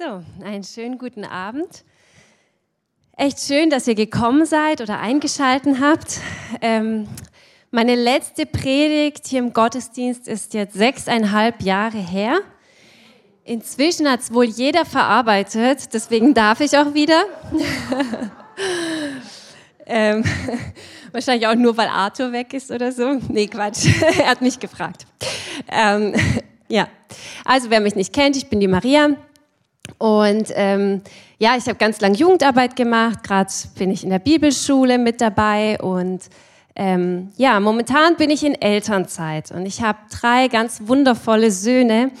So, einen schönen guten Abend. Echt schön, dass ihr gekommen seid oder eingeschalten habt. Ähm, meine letzte Predigt hier im Gottesdienst ist jetzt sechseinhalb Jahre her. Inzwischen hat es wohl jeder verarbeitet, deswegen darf ich auch wieder. ähm, wahrscheinlich auch nur, weil Arthur weg ist oder so. Nee, Quatsch, er hat mich gefragt. Ähm, ja, also wer mich nicht kennt, ich bin die Maria. Und ähm, ja, ich habe ganz lang Jugendarbeit gemacht, gerade bin ich in der Bibelschule mit dabei und ähm, ja, momentan bin ich in Elternzeit und ich habe drei ganz wundervolle Söhne.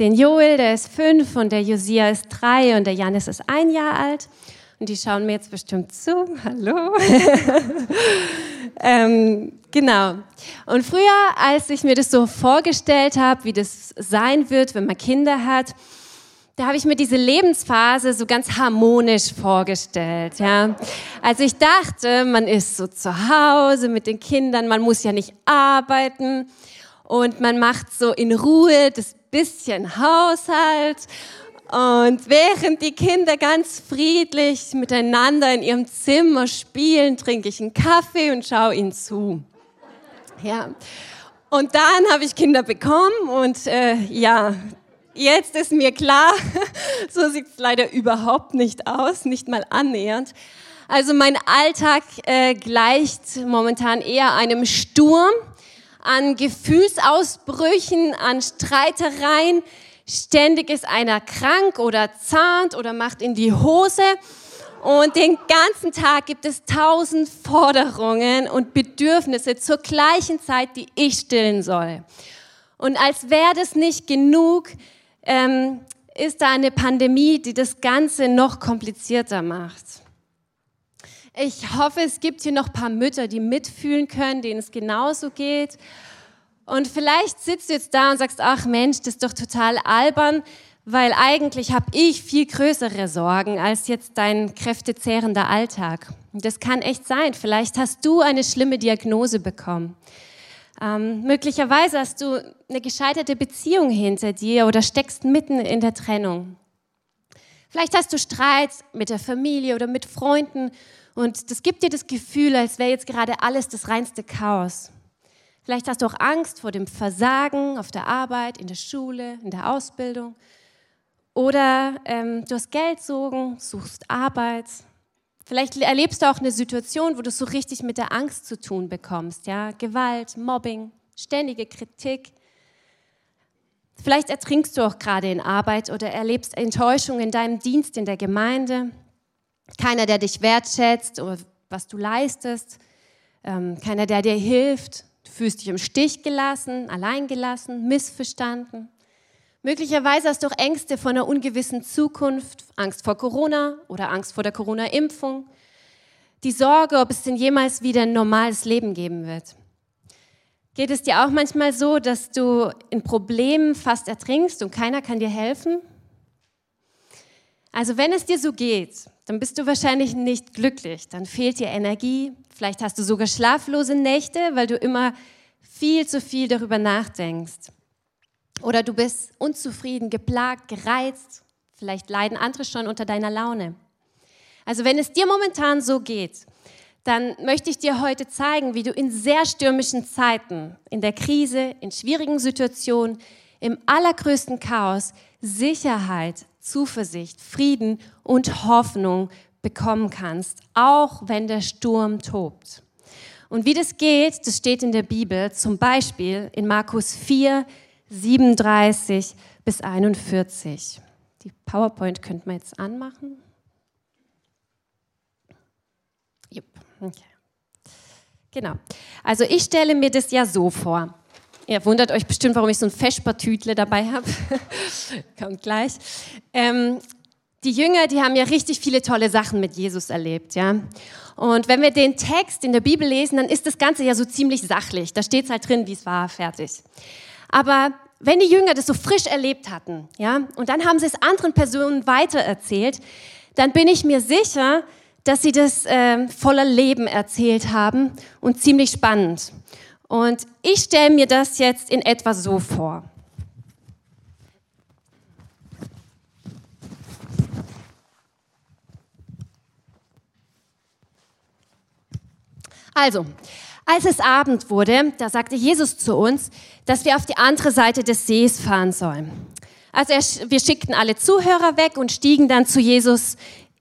Den Joel, der ist fünf und der Josia ist drei und der Janis ist ein Jahr alt. Und die schauen mir jetzt bestimmt zu. Hallo. ähm, genau. Und früher, als ich mir das so vorgestellt habe, wie das sein wird, wenn man Kinder hat, da habe ich mir diese Lebensphase so ganz harmonisch vorgestellt. Ja. Also ich dachte, man ist so zu Hause mit den Kindern, man muss ja nicht arbeiten und man macht so in Ruhe das bisschen Haushalt. Und während die Kinder ganz friedlich miteinander in ihrem Zimmer spielen, trinke ich einen Kaffee und schaue ihnen zu. Ja. Und dann habe ich Kinder bekommen und äh, ja, Jetzt ist mir klar, so sieht es leider überhaupt nicht aus, nicht mal annähernd. Also mein Alltag äh, gleicht momentan eher einem Sturm an Gefühlsausbrüchen, an Streitereien. Ständig ist einer krank oder zahnt oder macht in die Hose. Und den ganzen Tag gibt es tausend Forderungen und Bedürfnisse zur gleichen Zeit, die ich stillen soll. Und als wäre das nicht genug, ähm, ist da eine Pandemie, die das Ganze noch komplizierter macht. Ich hoffe, es gibt hier noch ein paar Mütter, die mitfühlen können, denen es genauso geht. Und vielleicht sitzt du jetzt da und sagst, ach Mensch, das ist doch total albern, weil eigentlich habe ich viel größere Sorgen als jetzt dein kräftezehrender Alltag. Und das kann echt sein. Vielleicht hast du eine schlimme Diagnose bekommen. Ähm, möglicherweise hast du eine gescheiterte Beziehung hinter dir oder steckst mitten in der Trennung. Vielleicht hast du Streit mit der Familie oder mit Freunden und das gibt dir das Gefühl, als wäre jetzt gerade alles das reinste Chaos. Vielleicht hast du auch Angst vor dem Versagen auf der Arbeit, in der Schule, in der Ausbildung. Oder ähm, du hast Geldsorgen, suchst Arbeit, Vielleicht erlebst du auch eine Situation, wo du so richtig mit der Angst zu tun bekommst, ja? Gewalt, Mobbing, ständige Kritik. Vielleicht ertrinkst du auch gerade in Arbeit oder erlebst Enttäuschung in deinem Dienst in der Gemeinde. Keiner, der dich wertschätzt oder was du leistest. Ähm, keiner, der dir hilft. Du fühlst dich im Stich gelassen, alleingelassen, missverstanden. Möglicherweise hast du auch Ängste vor einer ungewissen Zukunft, Angst vor Corona oder Angst vor der Corona-Impfung. Die Sorge, ob es denn jemals wieder ein normales Leben geben wird. Geht es dir auch manchmal so, dass du in Problemen fast ertrinkst und keiner kann dir helfen? Also wenn es dir so geht, dann bist du wahrscheinlich nicht glücklich, dann fehlt dir Energie, vielleicht hast du sogar schlaflose Nächte, weil du immer viel zu viel darüber nachdenkst. Oder du bist unzufrieden, geplagt, gereizt. Vielleicht leiden andere schon unter deiner Laune. Also wenn es dir momentan so geht, dann möchte ich dir heute zeigen, wie du in sehr stürmischen Zeiten, in der Krise, in schwierigen Situationen, im allergrößten Chaos Sicherheit, Zuversicht, Frieden und Hoffnung bekommen kannst, auch wenn der Sturm tobt. Und wie das geht, das steht in der Bibel, zum Beispiel in Markus 4, 37 bis 41. Die PowerPoint könnte man jetzt anmachen. Jupp, okay. Genau. Also ich stelle mir das ja so vor. Ihr wundert euch bestimmt, warum ich so ein Feschpertütle dabei habe. Kommt gleich. Ähm, die Jünger, die haben ja richtig viele tolle Sachen mit Jesus erlebt, ja. Und wenn wir den Text in der Bibel lesen, dann ist das Ganze ja so ziemlich sachlich. Da steht es halt drin, wie es war, fertig. Aber wenn die Jünger das so frisch erlebt hatten, ja, und dann haben sie es anderen Personen weitererzählt, dann bin ich mir sicher, dass sie das äh, voller Leben erzählt haben und ziemlich spannend. Und ich stelle mir das jetzt in etwa so vor. Also, als es Abend wurde, da sagte Jesus zu uns, dass wir auf die andere Seite des Sees fahren sollen. Also er, wir schickten alle Zuhörer weg und stiegen dann zu Jesus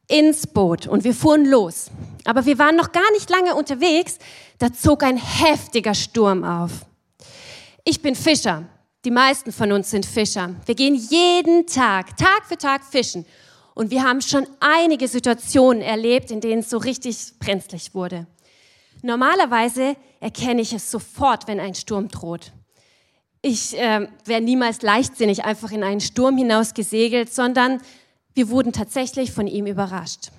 ins Boot und wir fuhren los. Aber wir waren noch gar nicht lange unterwegs, da zog ein heftiger Sturm auf. Ich bin Fischer. Die meisten von uns sind Fischer. Wir gehen jeden Tag, Tag für Tag fischen. Und wir haben schon einige Situationen erlebt, in denen es so richtig brenzlig wurde. Normalerweise erkenne ich es sofort, wenn ein Sturm droht. Ich äh, wäre niemals leichtsinnig einfach in einen Sturm hinaus gesegelt, sondern wir wurden tatsächlich von ihm überrascht.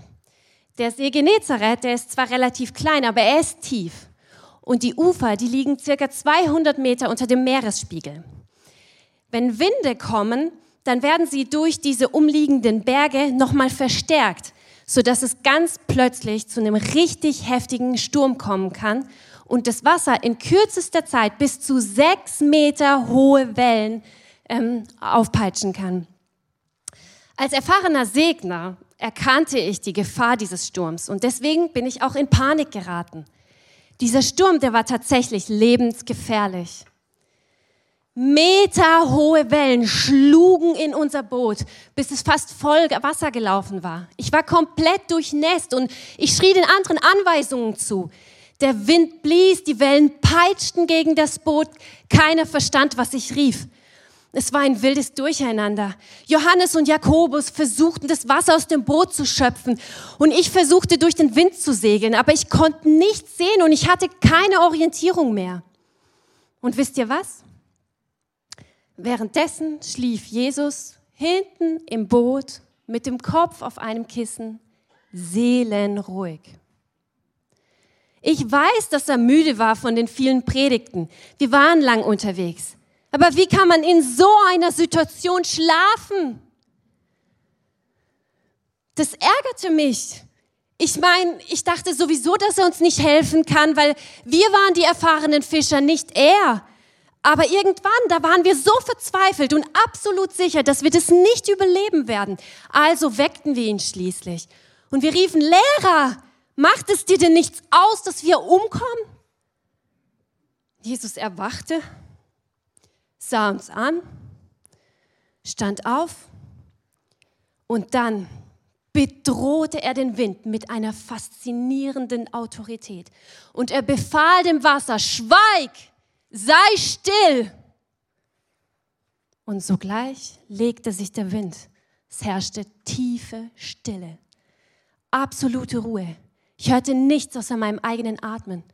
Der See Genezareth, der ist zwar relativ klein, aber er ist tief. Und die Ufer, die liegen circa 200 Meter unter dem Meeresspiegel. Wenn Winde kommen, dann werden sie durch diese umliegenden Berge nochmal verstärkt sodass es ganz plötzlich zu einem richtig heftigen Sturm kommen kann und das Wasser in kürzester Zeit bis zu sechs Meter hohe Wellen ähm, aufpeitschen kann. Als erfahrener Segner erkannte ich die Gefahr dieses Sturms und deswegen bin ich auch in Panik geraten. Dieser Sturm, der war tatsächlich lebensgefährlich. Meterhohe Wellen schlugen in unser Boot, bis es fast voll Wasser gelaufen war. Ich war komplett durchnässt und ich schrie den anderen Anweisungen zu. Der Wind blies, die Wellen peitschten gegen das Boot. Keiner verstand, was ich rief. Es war ein wildes Durcheinander. Johannes und Jakobus versuchten, das Wasser aus dem Boot zu schöpfen. Und ich versuchte, durch den Wind zu segeln. Aber ich konnte nichts sehen und ich hatte keine Orientierung mehr. Und wisst ihr was? Währenddessen schlief Jesus hinten im Boot mit dem Kopf auf einem Kissen, seelenruhig. Ich weiß, dass er müde war von den vielen Predigten. Wir waren lang unterwegs. Aber wie kann man in so einer Situation schlafen? Das ärgerte mich. Ich meine, ich dachte sowieso, dass er uns nicht helfen kann, weil wir waren die erfahrenen Fischer, nicht er. Aber irgendwann, da waren wir so verzweifelt und absolut sicher, dass wir das nicht überleben werden. Also weckten wir ihn schließlich. Und wir riefen, Lehrer, macht es dir denn nichts aus, dass wir umkommen? Jesus erwachte, sah uns an, stand auf und dann bedrohte er den Wind mit einer faszinierenden Autorität. Und er befahl dem Wasser, schweig! Sei still. Und sogleich legte sich der Wind. Es herrschte tiefe Stille, absolute Ruhe. Ich hörte nichts außer meinem eigenen Atmen.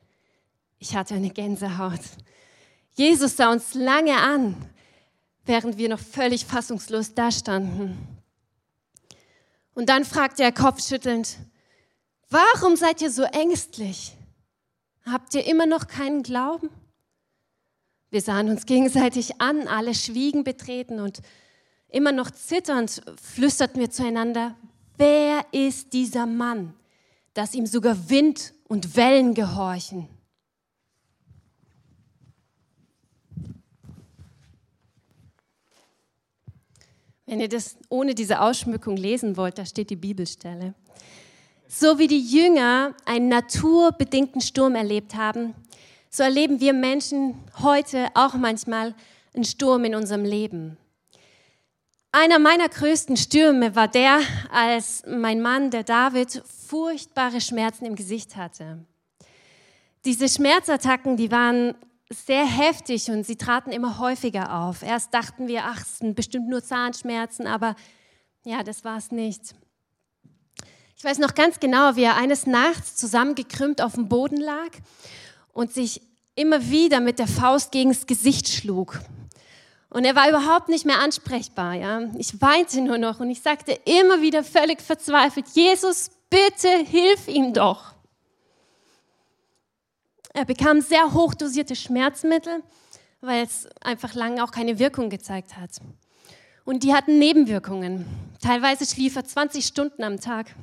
Ich hatte eine Gänsehaut. Jesus sah uns lange an, während wir noch völlig fassungslos dastanden. Und dann fragte er kopfschüttelnd, warum seid ihr so ängstlich? Habt ihr immer noch keinen Glauben? Wir sahen uns gegenseitig an, alle schwiegen betreten und immer noch zitternd flüsterten wir zueinander, wer ist dieser Mann, dass ihm sogar Wind und Wellen gehorchen? Wenn ihr das ohne diese Ausschmückung lesen wollt, da steht die Bibelstelle. So wie die Jünger einen naturbedingten Sturm erlebt haben, so erleben wir Menschen heute auch manchmal einen Sturm in unserem Leben. Einer meiner größten Stürme war der, als mein Mann, der David, furchtbare Schmerzen im Gesicht hatte. Diese Schmerzattacken, die waren sehr heftig und sie traten immer häufiger auf. Erst dachten wir, ach, es sind bestimmt nur Zahnschmerzen, aber ja, das war es nicht. Ich weiß noch ganz genau, wie er eines Nachts zusammengekrümmt auf dem Boden lag und sich immer wieder mit der Faust gegens Gesicht schlug. Und er war überhaupt nicht mehr ansprechbar. Ja? Ich weinte nur noch und ich sagte immer wieder völlig verzweifelt, Jesus, bitte hilf ihm doch. Er bekam sehr hochdosierte Schmerzmittel, weil es einfach lange auch keine Wirkung gezeigt hat. Und die hatten Nebenwirkungen. Teilweise schlief er 20 Stunden am Tag.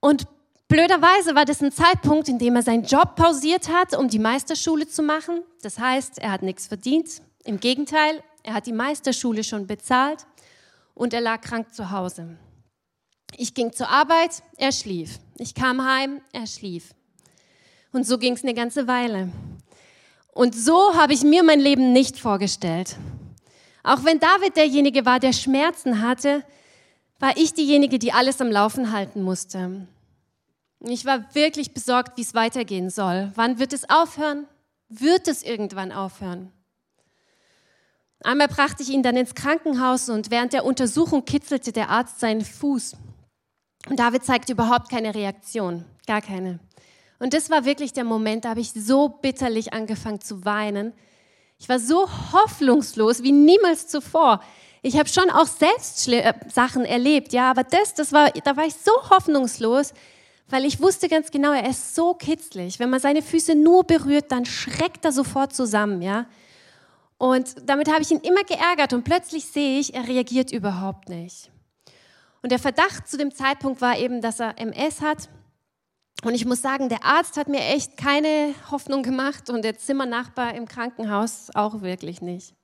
Und Blöderweise war das ein Zeitpunkt, in dem er seinen Job pausiert hat, um die Meisterschule zu machen. Das heißt, er hat nichts verdient. Im Gegenteil, er hat die Meisterschule schon bezahlt und er lag krank zu Hause. Ich ging zur Arbeit, er schlief. Ich kam heim, er schlief. Und so ging es eine ganze Weile. Und so habe ich mir mein Leben nicht vorgestellt. Auch wenn David derjenige war, der Schmerzen hatte, war ich diejenige, die alles am Laufen halten musste. Ich war wirklich besorgt, wie es weitergehen soll. Wann wird es aufhören? Wird es irgendwann aufhören? Einmal brachte ich ihn dann ins Krankenhaus und während der Untersuchung kitzelte der Arzt seinen Fuß. Und David zeigte überhaupt keine Reaktion, gar keine. Und das war wirklich der Moment, da habe ich so bitterlich angefangen zu weinen. Ich war so hoffnungslos wie niemals zuvor. Ich habe schon auch selbst äh, Sachen erlebt, ja, aber das, das war, da war ich so hoffnungslos, weil ich wusste ganz genau, er ist so kitzlig. Wenn man seine Füße nur berührt, dann schreckt er sofort zusammen, ja. Und damit habe ich ihn immer geärgert und plötzlich sehe ich, er reagiert überhaupt nicht. Und der Verdacht zu dem Zeitpunkt war eben, dass er MS hat. Und ich muss sagen, der Arzt hat mir echt keine Hoffnung gemacht und der Zimmernachbar im Krankenhaus auch wirklich nicht.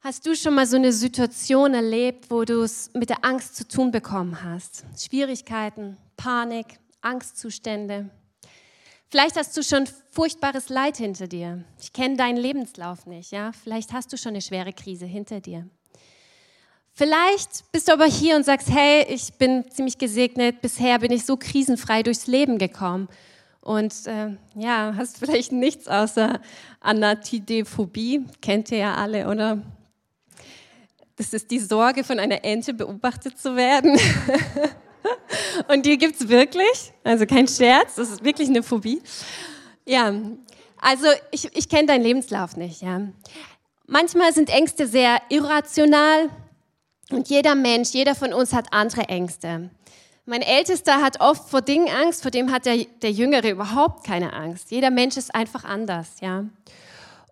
Hast du schon mal so eine Situation erlebt, wo du es mit der Angst zu tun bekommen hast? Schwierigkeiten, Panik, Angstzustände. Vielleicht hast du schon furchtbares Leid hinter dir. Ich kenne deinen Lebenslauf nicht, ja? Vielleicht hast du schon eine schwere Krise hinter dir. Vielleicht bist du aber hier und sagst, hey, ich bin ziemlich gesegnet, bisher bin ich so krisenfrei durchs Leben gekommen. Und äh, ja, hast vielleicht nichts außer Anatidephobie, kennt ihr ja alle, oder? Das ist die Sorge, von einer Ente beobachtet zu werden. Und die es wirklich, also kein Scherz, das ist wirklich eine Phobie. Ja, also ich, ich kenne deinen Lebenslauf nicht. Ja. Manchmal sind Ängste sehr irrational und jeder Mensch, jeder von uns hat andere Ängste. Mein Ältester hat oft vor Dingen Angst, vor dem hat der, der Jüngere überhaupt keine Angst. Jeder Mensch ist einfach anders, ja.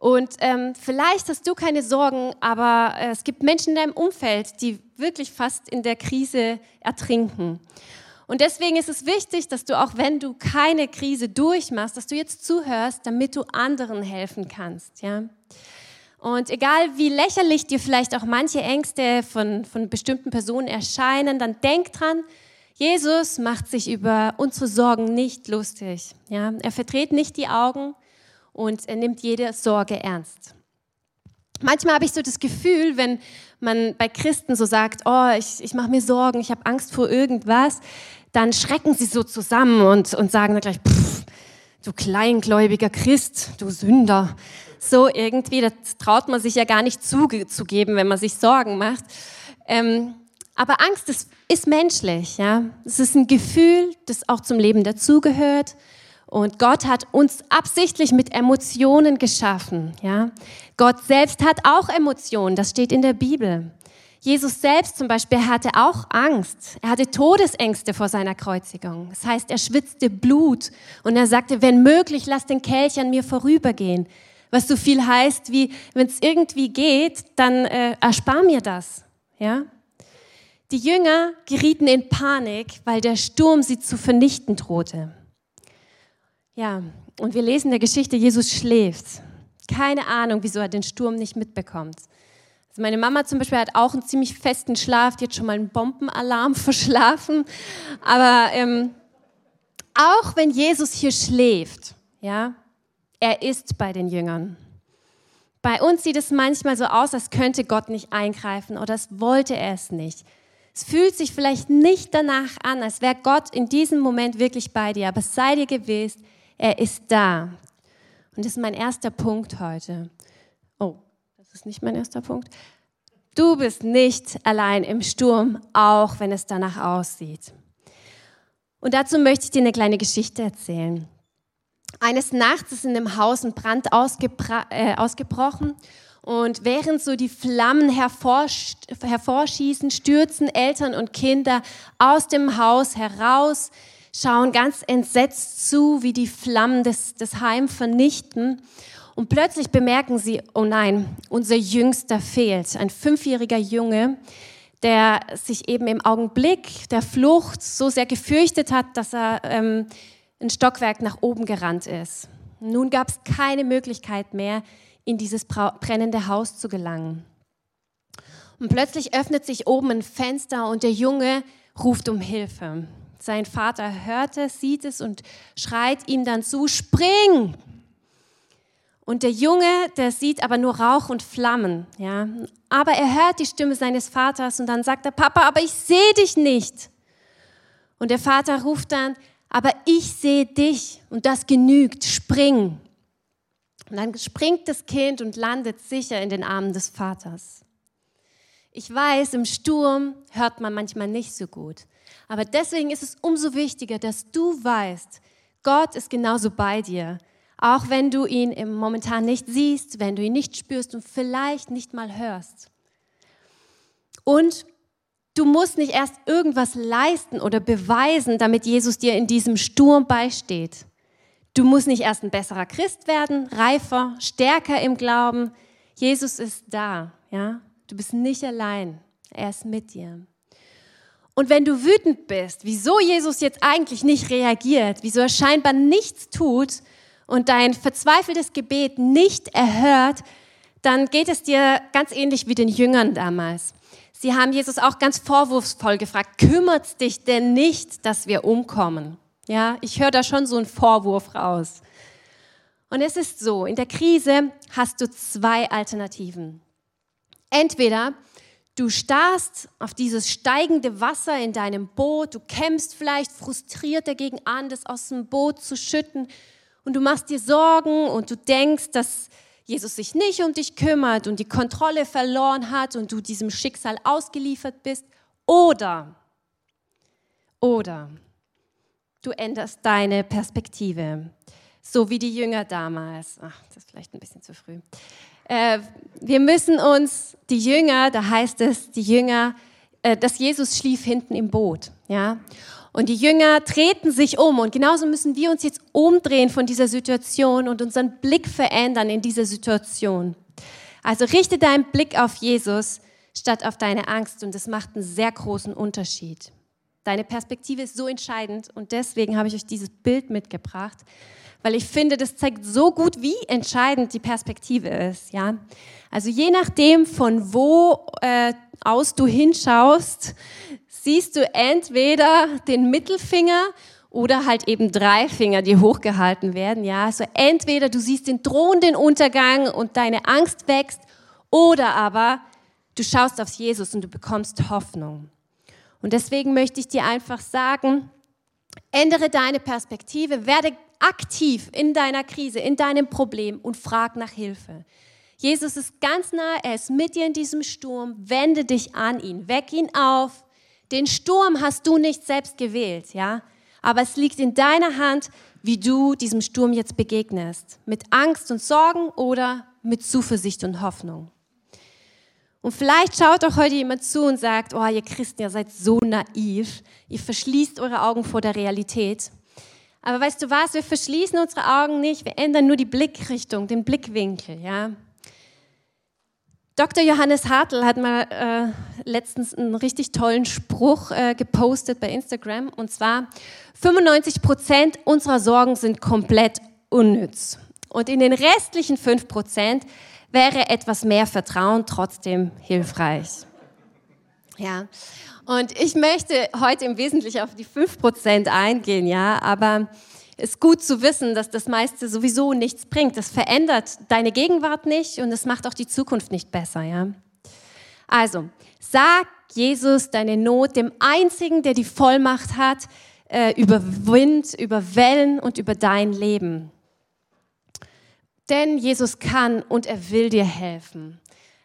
Und ähm, vielleicht hast du keine Sorgen, aber äh, es gibt Menschen in deinem Umfeld, die wirklich fast in der Krise ertrinken. Und deswegen ist es wichtig, dass du auch wenn du keine Krise durchmachst, dass du jetzt zuhörst, damit du anderen helfen kannst. Ja? Und egal wie lächerlich dir vielleicht auch manche Ängste von, von bestimmten Personen erscheinen, dann denk dran, Jesus macht sich über unsere Sorgen nicht lustig. Ja? Er verdreht nicht die Augen, und er nimmt jede Sorge ernst. Manchmal habe ich so das Gefühl, wenn man bei Christen so sagt, oh, ich, ich mache mir Sorgen, ich habe Angst vor irgendwas, dann schrecken sie so zusammen und, und sagen dann gleich, pff, du kleingläubiger Christ, du Sünder. So irgendwie, das traut man sich ja gar nicht zugeben, wenn man sich Sorgen macht. Ähm, aber Angst ist, ist menschlich, ja. Es ist ein Gefühl, das auch zum Leben dazugehört. Und Gott hat uns absichtlich mit Emotionen geschaffen. Ja? Gott selbst hat auch Emotionen, das steht in der Bibel. Jesus selbst zum Beispiel hatte auch Angst. Er hatte Todesängste vor seiner Kreuzigung. Das heißt, er schwitzte Blut und er sagte, wenn möglich, lass den Kelch an mir vorübergehen. Was so viel heißt, wie wenn es irgendwie geht, dann äh, erspar mir das. Ja? Die Jünger gerieten in Panik, weil der Sturm sie zu vernichten drohte. Ja, und wir lesen in der Geschichte, Jesus schläft. Keine Ahnung, wieso er den Sturm nicht mitbekommt. Also meine Mama zum Beispiel hat auch einen ziemlich festen Schlaf, die hat schon mal einen Bombenalarm verschlafen. Aber ähm, auch wenn Jesus hier schläft, ja, er ist bei den Jüngern. Bei uns sieht es manchmal so aus, als könnte Gott nicht eingreifen oder als wollte er es nicht. Es fühlt sich vielleicht nicht danach an, als wäre Gott in diesem Moment wirklich bei dir, aber sei dir gewiss, er ist da. Und das ist mein erster Punkt heute. Oh, das ist nicht mein erster Punkt. Du bist nicht allein im Sturm, auch wenn es danach aussieht. Und dazu möchte ich dir eine kleine Geschichte erzählen. Eines Nachts ist in dem Haus ein Brand äh, ausgebrochen und während so die Flammen hervorschießen, stürzen Eltern und Kinder aus dem Haus heraus schauen ganz entsetzt zu, wie die Flammen des, des Heim vernichten. Und plötzlich bemerken sie, oh nein, unser Jüngster fehlt. Ein fünfjähriger Junge, der sich eben im Augenblick der Flucht so sehr gefürchtet hat, dass er ähm, ein Stockwerk nach oben gerannt ist. Nun gab es keine Möglichkeit mehr, in dieses brennende Haus zu gelangen. Und plötzlich öffnet sich oben ein Fenster und der Junge ruft um Hilfe. Sein Vater hört es, sieht es und schreit ihm dann zu, spring! Und der Junge, der sieht aber nur Rauch und Flammen, ja. Aber er hört die Stimme seines Vaters und dann sagt er, Papa, aber ich sehe dich nicht. Und der Vater ruft dann, aber ich sehe dich und das genügt, spring. Und dann springt das Kind und landet sicher in den Armen des Vaters. Ich weiß, im Sturm hört man manchmal nicht so gut. Aber deswegen ist es umso wichtiger, dass du weißt, Gott ist genauso bei dir. Auch wenn du ihn im momentan nicht siehst, wenn du ihn nicht spürst und vielleicht nicht mal hörst. Und du musst nicht erst irgendwas leisten oder beweisen, damit Jesus dir in diesem Sturm beisteht. Du musst nicht erst ein besserer Christ werden, reifer, stärker im Glauben. Jesus ist da, ja? Du bist nicht allein. Er ist mit dir. Und wenn du wütend bist, wieso Jesus jetzt eigentlich nicht reagiert, wieso er scheinbar nichts tut und dein verzweifeltes Gebet nicht erhört, dann geht es dir ganz ähnlich wie den Jüngern damals. Sie haben Jesus auch ganz vorwurfsvoll gefragt, kümmert dich denn nicht, dass wir umkommen? Ja, ich höre da schon so einen Vorwurf raus. Und es ist so, in der Krise hast du zwei Alternativen. Entweder du starrst auf dieses steigende Wasser in deinem Boot, du kämpfst vielleicht frustriert dagegen an, das aus dem Boot zu schütten und du machst dir Sorgen und du denkst, dass Jesus sich nicht um dich kümmert und die Kontrolle verloren hat und du diesem Schicksal ausgeliefert bist. Oder, oder du änderst deine Perspektive. So wie die Jünger damals. Ach, das ist vielleicht ein bisschen zu früh. Äh, wir müssen uns, die Jünger, da heißt es, die Jünger, äh, dass Jesus schlief hinten im Boot. Ja? Und die Jünger treten sich um. Und genauso müssen wir uns jetzt umdrehen von dieser Situation und unseren Blick verändern in dieser Situation. Also richte deinen Blick auf Jesus statt auf deine Angst. Und das macht einen sehr großen Unterschied. Deine Perspektive ist so entscheidend und deswegen habe ich euch dieses Bild mitgebracht, weil ich finde, das zeigt so gut, wie entscheidend die Perspektive ist. Ja? Also je nachdem, von wo äh, aus du hinschaust, siehst du entweder den Mittelfinger oder halt eben drei Finger, die hochgehalten werden. Ja, also entweder du siehst den drohenden Untergang und deine Angst wächst, oder aber du schaust auf Jesus und du bekommst Hoffnung. Und deswegen möchte ich dir einfach sagen, ändere deine Perspektive, werde aktiv in deiner Krise, in deinem Problem und frag nach Hilfe. Jesus ist ganz nah, er ist mit dir in diesem Sturm, wende dich an ihn, weck ihn auf. Den Sturm hast du nicht selbst gewählt, ja? Aber es liegt in deiner Hand, wie du diesem Sturm jetzt begegnest. Mit Angst und Sorgen oder mit Zuversicht und Hoffnung. Und vielleicht schaut auch heute jemand zu und sagt, oh, ihr Christen, ihr seid so naiv. Ihr verschließt eure Augen vor der Realität. Aber weißt du was? Wir verschließen unsere Augen nicht. Wir ändern nur die Blickrichtung, den Blickwinkel, ja. Dr. Johannes Hartl hat mal äh, letztens einen richtig tollen Spruch äh, gepostet bei Instagram. Und zwar, 95 Prozent unserer Sorgen sind komplett unnütz. Und in den restlichen 5 Prozent wäre etwas mehr Vertrauen trotzdem hilfreich. Ja. Und ich möchte heute im Wesentlichen auf die 5% eingehen, ja, aber es ist gut zu wissen, dass das meiste sowieso nichts bringt. Das verändert deine Gegenwart nicht und es macht auch die Zukunft nicht besser, ja. Also, sag Jesus deine Not dem einzigen, der die Vollmacht hat äh, über Wind, über Wellen und über dein Leben. Denn Jesus kann und er will dir helfen.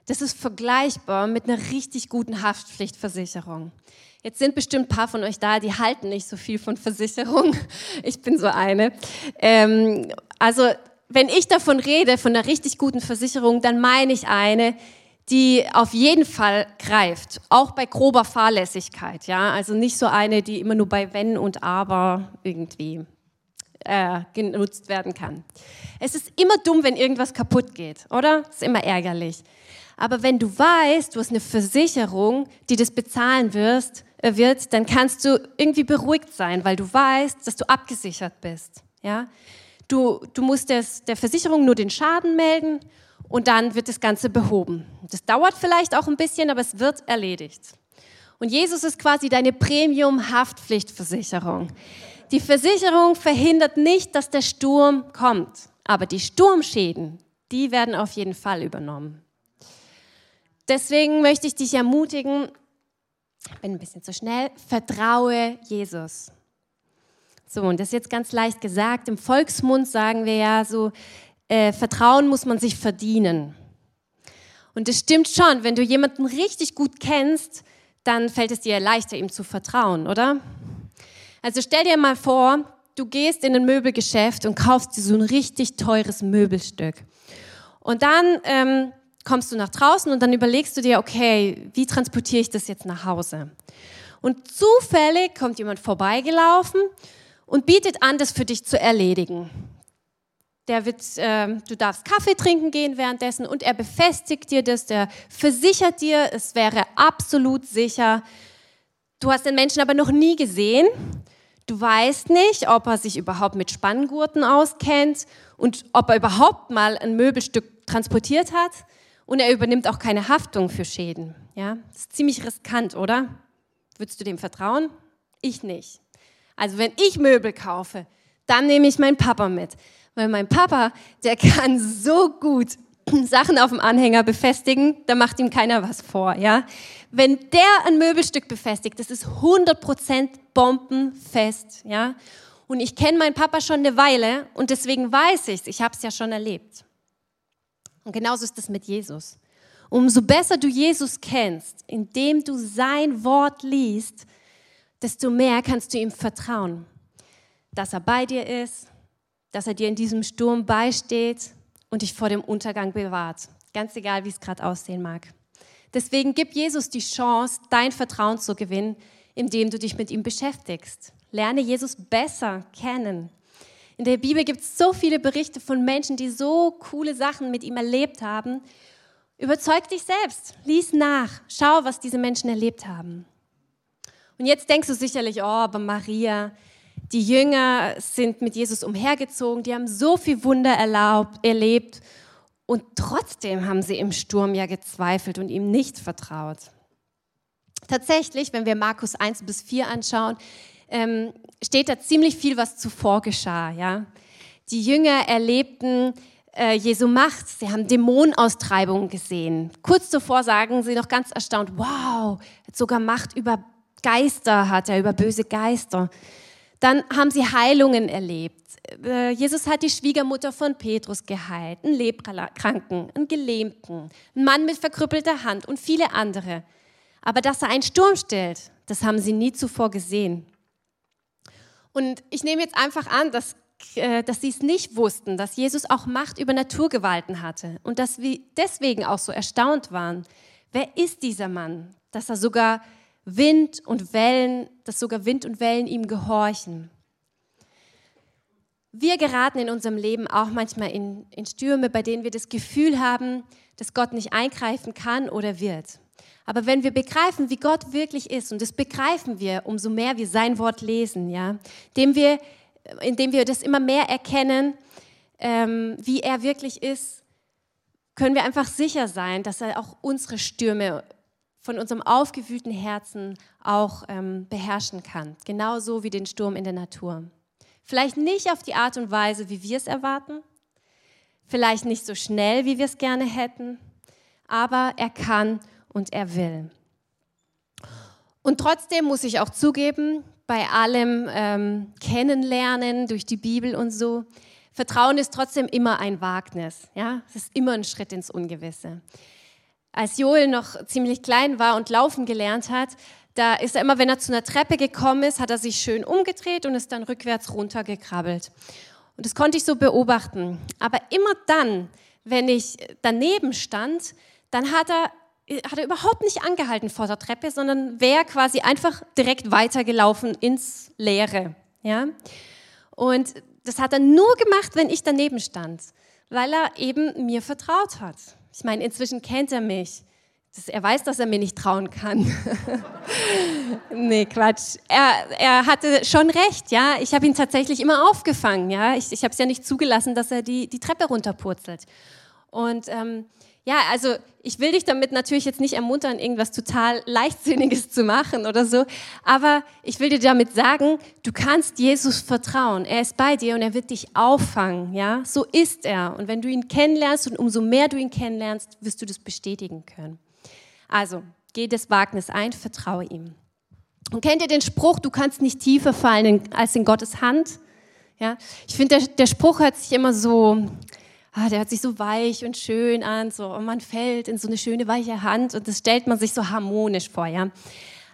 Das ist vergleichbar mit einer richtig guten Haftpflichtversicherung. Jetzt sind bestimmt ein paar von euch da, die halten nicht so viel von Versicherung. Ich bin so eine. Ähm, also wenn ich davon rede, von einer richtig guten Versicherung, dann meine ich eine, die auf jeden Fall greift, auch bei grober Fahrlässigkeit. Ja, also nicht so eine, die immer nur bei Wenn und Aber irgendwie äh, genutzt werden kann. Es ist immer dumm, wenn irgendwas kaputt geht, oder? Es ist immer ärgerlich. Aber wenn du weißt, du hast eine Versicherung, die das bezahlen wirst, äh, wird, dann kannst du irgendwie beruhigt sein, weil du weißt, dass du abgesichert bist. Ja? Du, du musst des, der Versicherung nur den Schaden melden und dann wird das Ganze behoben. Das dauert vielleicht auch ein bisschen, aber es wird erledigt. Und Jesus ist quasi deine Premium-Haftpflichtversicherung. Die Versicherung verhindert nicht, dass der Sturm kommt, aber die Sturmschäden, die werden auf jeden Fall übernommen. Deswegen möchte ich dich ermutigen, bin ein bisschen zu schnell, vertraue Jesus. So, und das ist jetzt ganz leicht gesagt. Im Volksmund sagen wir ja so, äh, Vertrauen muss man sich verdienen. Und das stimmt schon, wenn du jemanden richtig gut kennst, dann fällt es dir leichter, ihm zu vertrauen, oder? Also stell dir mal vor, du gehst in ein Möbelgeschäft und kaufst dir so ein richtig teures Möbelstück. Und dann ähm, kommst du nach draußen und dann überlegst du dir, okay, wie transportiere ich das jetzt nach Hause? Und zufällig kommt jemand vorbeigelaufen und bietet an, das für dich zu erledigen. Der wird, äh, du darfst Kaffee trinken gehen währenddessen und er befestigt dir das, der versichert dir, es wäre absolut sicher. Du hast den Menschen aber noch nie gesehen. Du weißt nicht, ob er sich überhaupt mit Spanngurten auskennt und ob er überhaupt mal ein Möbelstück transportiert hat. Und er übernimmt auch keine Haftung für Schäden. Ja, das ist ziemlich riskant, oder? Würdest du dem vertrauen? Ich nicht. Also wenn ich Möbel kaufe, dann nehme ich meinen Papa mit. Weil mein Papa, der kann so gut Sachen auf dem Anhänger befestigen, da macht ihm keiner was vor, ja. Wenn der ein Möbelstück befestigt, das ist 100% bombenfest, ja. Und ich kenne meinen Papa schon eine Weile und deswegen weiß ich es, ich habe es ja schon erlebt. Und genauso ist es mit Jesus. Umso besser du Jesus kennst, indem du sein Wort liest, desto mehr kannst du ihm vertrauen, dass er bei dir ist, dass er dir in diesem Sturm beisteht und dich vor dem Untergang bewahrt. Ganz egal, wie es gerade aussehen mag. Deswegen gib Jesus die Chance, dein Vertrauen zu gewinnen, indem du dich mit ihm beschäftigst. Lerne Jesus besser kennen. In der Bibel gibt es so viele Berichte von Menschen, die so coole Sachen mit ihm erlebt haben. Überzeug dich selbst, lies nach, schau, was diese Menschen erlebt haben. Und jetzt denkst du sicherlich, oh, aber Maria, die Jünger sind mit Jesus umhergezogen, die haben so viel Wunder erlaubt, erlebt und trotzdem haben sie im Sturm ja gezweifelt und ihm nicht vertraut. Tatsächlich, wenn wir Markus 1 bis 4 anschauen, ähm, steht da ziemlich viel, was zuvor geschah. Ja? Die Jünger erlebten äh, Jesu Macht, sie haben Dämonenaustreibungen gesehen. Kurz zuvor sagen sie noch ganz erstaunt, wow, sogar Macht über Geister hat er, über böse Geister. Dann haben sie Heilungen erlebt. Äh, Jesus hat die Schwiegermutter von Petrus geheilt, einen Leprakranken, einen Gelähmten, einen Mann mit verkrüppelter Hand und viele andere. Aber dass er einen Sturm stellt, das haben sie nie zuvor gesehen. Und ich nehme jetzt einfach an, dass, äh, dass sie es nicht wussten, dass Jesus auch Macht über Naturgewalten hatte und dass wir deswegen auch so erstaunt waren. Wer ist dieser Mann, dass er sogar Wind und Wellen, dass sogar Wind und Wellen ihm gehorchen? Wir geraten in unserem Leben auch manchmal in, in Stürme, bei denen wir das Gefühl haben, dass Gott nicht eingreifen kann oder wird. Aber wenn wir begreifen, wie Gott wirklich ist, und das begreifen wir, umso mehr wir sein Wort lesen, ja, indem wir, indem wir das immer mehr erkennen, ähm, wie er wirklich ist, können wir einfach sicher sein, dass er auch unsere Stürme von unserem aufgewühlten Herzen auch ähm, beherrschen kann. Genauso wie den Sturm in der Natur. Vielleicht nicht auf die Art und Weise, wie wir es erwarten, vielleicht nicht so schnell, wie wir es gerne hätten, aber er kann und er will. Und trotzdem muss ich auch zugeben, bei allem ähm, Kennenlernen durch die Bibel und so, Vertrauen ist trotzdem immer ein Wagnis. Ja? Es ist immer ein Schritt ins Ungewisse. Als Joel noch ziemlich klein war und laufen gelernt hat, da ist er immer, wenn er zu einer Treppe gekommen ist, hat er sich schön umgedreht und ist dann rückwärts runtergekrabbelt. Und das konnte ich so beobachten. Aber immer dann, wenn ich daneben stand, dann hat er hat er überhaupt nicht angehalten vor der Treppe, sondern wäre quasi einfach direkt weitergelaufen ins Leere. Ja? Und das hat er nur gemacht, wenn ich daneben stand, weil er eben mir vertraut hat. Ich meine, inzwischen kennt er mich. Das, er weiß, dass er mir nicht trauen kann. nee, Quatsch. Er, er hatte schon recht, ja. Ich habe ihn tatsächlich immer aufgefangen, ja. Ich, ich habe es ja nicht zugelassen, dass er die, die Treppe runterpurzelt. Und ähm, Ja, also ich will dich damit natürlich jetzt nicht ermuntern, irgendwas total Leichtsinniges zu machen oder so, aber ich will dir damit sagen, du kannst Jesus vertrauen. Er ist bei dir und er wird dich auffangen, ja? So ist er. Und wenn du ihn kennenlernst und umso mehr du ihn kennenlernst, wirst du das bestätigen können. Also, geh das Wagnis ein, vertraue ihm. Und kennt ihr den Spruch, du kannst nicht tiefer fallen als in Gottes Hand? Ja, ich finde, der, der Spruch hört sich immer so, ah, der hört sich so weich und schön an, so, und man fällt in so eine schöne weiche Hand und das stellt man sich so harmonisch vor, ja.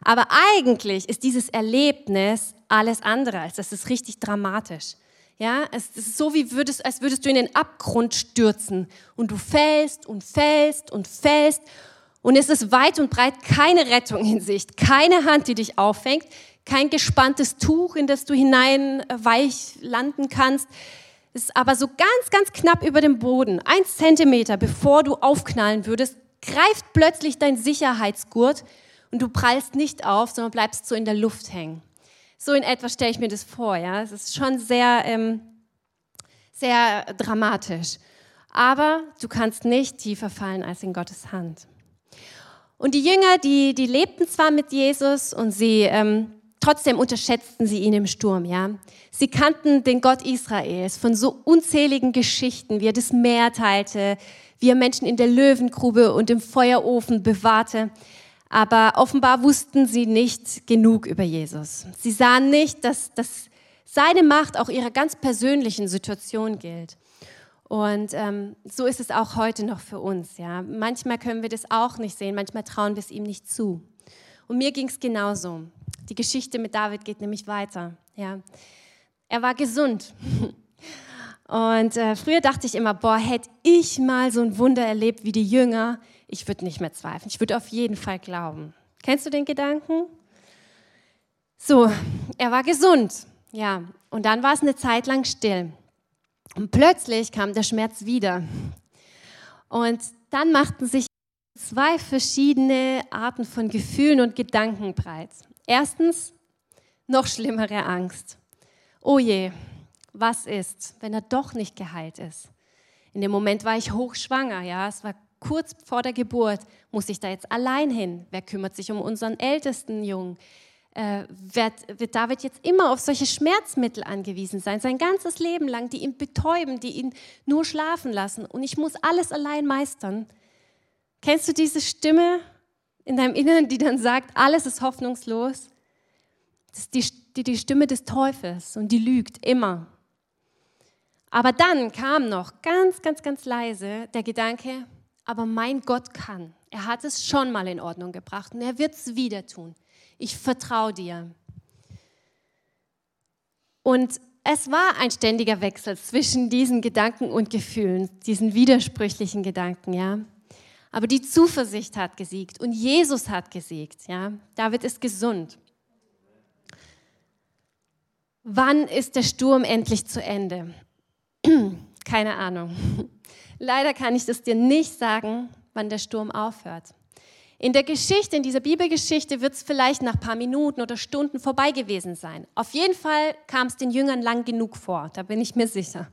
Aber eigentlich ist dieses Erlebnis alles andere als das ist richtig dramatisch. Ja, es ist so, wie würdest, als würdest du in den Abgrund stürzen und du fällst und fällst und fällst und es ist weit und breit keine Rettung in Sicht, keine Hand, die dich auffängt, kein gespanntes Tuch, in das du hinein äh, weich landen kannst. Ist aber so ganz, ganz knapp über dem Boden, ein Zentimeter, bevor du aufknallen würdest, greift plötzlich dein Sicherheitsgurt und du prallst nicht auf, sondern bleibst so in der Luft hängen. So in etwa stelle ich mir das vor. Ja, es ist schon sehr, ähm, sehr dramatisch. Aber du kannst nicht tiefer fallen als in Gottes Hand. Und die Jünger, die, die lebten zwar mit Jesus und sie ähm, trotzdem unterschätzten sie ihn im Sturm, ja. Sie kannten den Gott Israels von so unzähligen Geschichten, wie er das Meer teilte, wie er Menschen in der Löwengrube und im Feuerofen bewahrte. Aber offenbar wussten sie nicht genug über Jesus. Sie sahen nicht, dass, dass seine Macht auch ihrer ganz persönlichen Situation gilt. Und ähm, so ist es auch heute noch für uns. Ja. Manchmal können wir das auch nicht sehen, manchmal trauen wir es ihm nicht zu. Und mir ging es genauso. Die Geschichte mit David geht nämlich weiter. Ja. Er war gesund. Und äh, früher dachte ich immer, boah, hätte ich mal so ein Wunder erlebt wie die Jünger, ich würde nicht mehr zweifeln. Ich würde auf jeden Fall glauben. Kennst du den Gedanken? So, er war gesund. Ja, und dann war es eine Zeit lang still. Und plötzlich kam der Schmerz wieder. Und dann machten sich zwei verschiedene Arten von Gefühlen und Gedanken breit. Erstens, noch schlimmere Angst. Oh je, was ist, wenn er doch nicht geheilt ist? In dem Moment war ich hochschwanger, ja, es war kurz vor der Geburt. Muss ich da jetzt allein hin? Wer kümmert sich um unseren ältesten Jungen? äh, wird, wird David jetzt immer auf solche Schmerzmittel angewiesen sein, sein ganzes Leben lang, die ihn betäuben, die ihn nur schlafen lassen. Und ich muss alles allein meistern. Kennst du diese Stimme in deinem Inneren, die dann sagt, alles ist hoffnungslos? Das ist die, die, die Stimme des Teufels und die lügt immer. Aber dann kam noch ganz, ganz, ganz leise der Gedanke, aber mein Gott kann. Er hat es schon mal in Ordnung gebracht und er wird es wieder tun ich vertraue dir. Und es war ein ständiger Wechsel zwischen diesen Gedanken und Gefühlen, diesen widersprüchlichen Gedanken, ja. Aber die Zuversicht hat gesiegt und Jesus hat gesiegt, ja. David ist gesund. Wann ist der Sturm endlich zu Ende? Keine Ahnung. Leider kann ich das dir nicht sagen, wann der Sturm aufhört. In der Geschichte, in dieser Bibelgeschichte wird es vielleicht nach ein paar Minuten oder Stunden vorbei gewesen sein. Auf jeden Fall kam es den Jüngern lang genug vor, da bin ich mir sicher.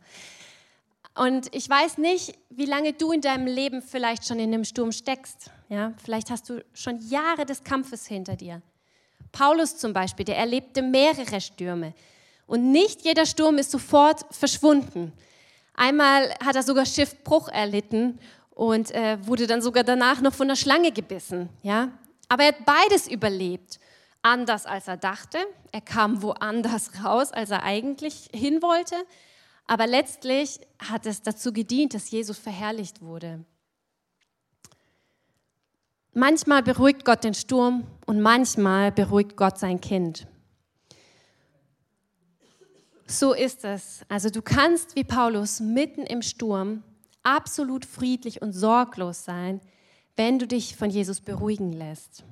Und ich weiß nicht, wie lange du in deinem Leben vielleicht schon in dem Sturm steckst. Ja, vielleicht hast du schon Jahre des Kampfes hinter dir. Paulus zum Beispiel, der erlebte mehrere Stürme. Und nicht jeder Sturm ist sofort verschwunden. Einmal hat er sogar Schiffbruch erlitten und äh, wurde dann sogar danach noch von der Schlange gebissen. Ja? Aber er hat beides überlebt. Anders als er dachte. Er kam woanders raus, als er eigentlich hin wollte. Aber letztlich hat es dazu gedient, dass Jesus verherrlicht wurde. Manchmal beruhigt Gott den Sturm und manchmal beruhigt Gott sein Kind. So ist es. Also du kannst wie Paulus mitten im Sturm absolut friedlich und sorglos sein, wenn du dich von Jesus beruhigen lässt.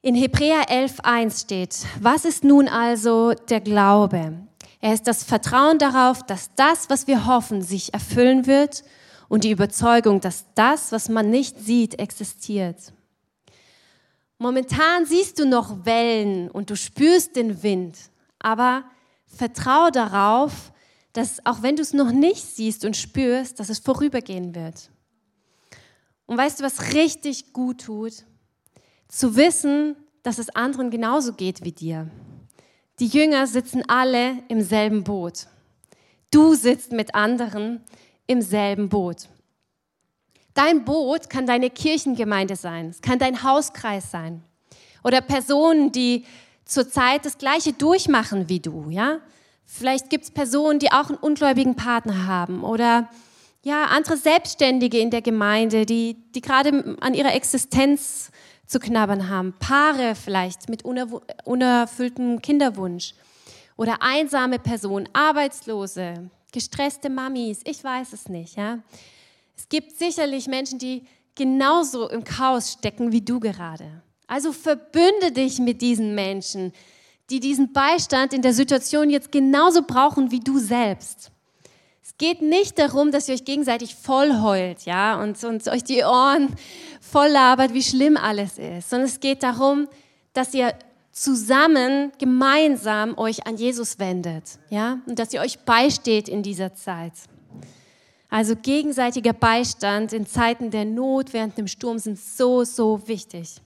In Hebräer 11.1 steht, was ist nun also der Glaube? Er ist das Vertrauen darauf, dass das, was wir hoffen, sich erfüllen wird und die Überzeugung, dass das, was man nicht sieht, existiert. Momentan siehst du noch Wellen und du spürst den Wind, aber vertraue darauf, dass auch wenn du es noch nicht siehst und spürst, dass es vorübergehen wird. Und weißt du, was richtig gut tut? Zu wissen, dass es anderen genauso geht wie dir. Die Jünger sitzen alle im selben Boot. Du sitzt mit anderen im selben Boot. Dein Boot kann deine Kirchengemeinde sein, es kann dein Hauskreis sein oder Personen, die zurzeit das Gleiche durchmachen wie du, ja? Vielleicht gibt es Personen, die auch einen ungläubigen Partner haben oder ja, andere Selbstständige in der Gemeinde, die, die gerade an ihrer Existenz zu knabbern haben. Paare vielleicht mit unerfülltem Kinderwunsch oder einsame Personen, Arbeitslose, gestresste Mamis, ich weiß es nicht. Ja? Es gibt sicherlich Menschen, die genauso im Chaos stecken wie du gerade. Also verbünde dich mit diesen Menschen, die diesen Beistand in der Situation jetzt genauso brauchen wie du selbst. Es geht nicht darum, dass ihr euch gegenseitig voll heult, ja, und, und euch die Ohren voll labert, wie schlimm alles ist, sondern es geht darum, dass ihr zusammen, gemeinsam euch an Jesus wendet, ja, und dass ihr euch beisteht in dieser Zeit. Also gegenseitiger Beistand in Zeiten der Not während dem Sturm sind so, so wichtig.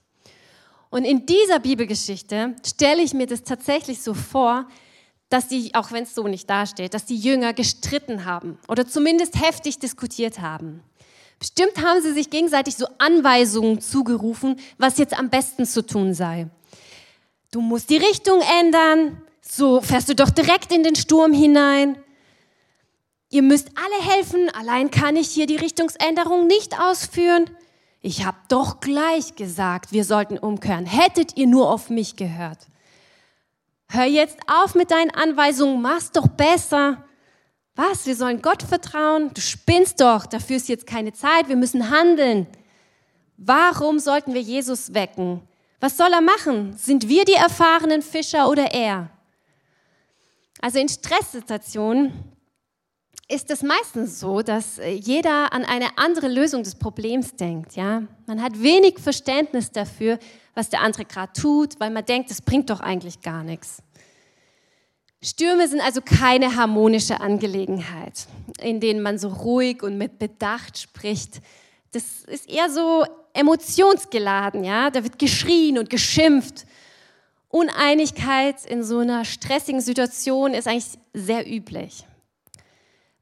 Und in dieser Bibelgeschichte stelle ich mir das tatsächlich so vor, dass die, auch wenn es so nicht dasteht, dass die Jünger gestritten haben oder zumindest heftig diskutiert haben. Bestimmt haben sie sich gegenseitig so Anweisungen zugerufen, was jetzt am besten zu tun sei. Du musst die Richtung ändern, so fährst du doch direkt in den Sturm hinein. Ihr müsst alle helfen, allein kann ich hier die Richtungsänderung nicht ausführen. Ich habe doch gleich gesagt, wir sollten umkehren. Hättet ihr nur auf mich gehört. Hör jetzt auf mit deinen Anweisungen, mach's doch besser. Was? Wir sollen Gott vertrauen? Du spinnst doch, dafür ist jetzt keine Zeit, wir müssen handeln. Warum sollten wir Jesus wecken? Was soll er machen? Sind wir die erfahrenen Fischer oder er? Also in Stresssituationen ist es meistens so, dass jeder an eine andere Lösung des Problems denkt. Ja? Man hat wenig Verständnis dafür, was der andere gerade tut, weil man denkt, das bringt doch eigentlich gar nichts. Stürme sind also keine harmonische Angelegenheit, in denen man so ruhig und mit Bedacht spricht. Das ist eher so emotionsgeladen, ja? Da wird geschrien und geschimpft. Uneinigkeit in so einer stressigen Situation ist eigentlich sehr üblich.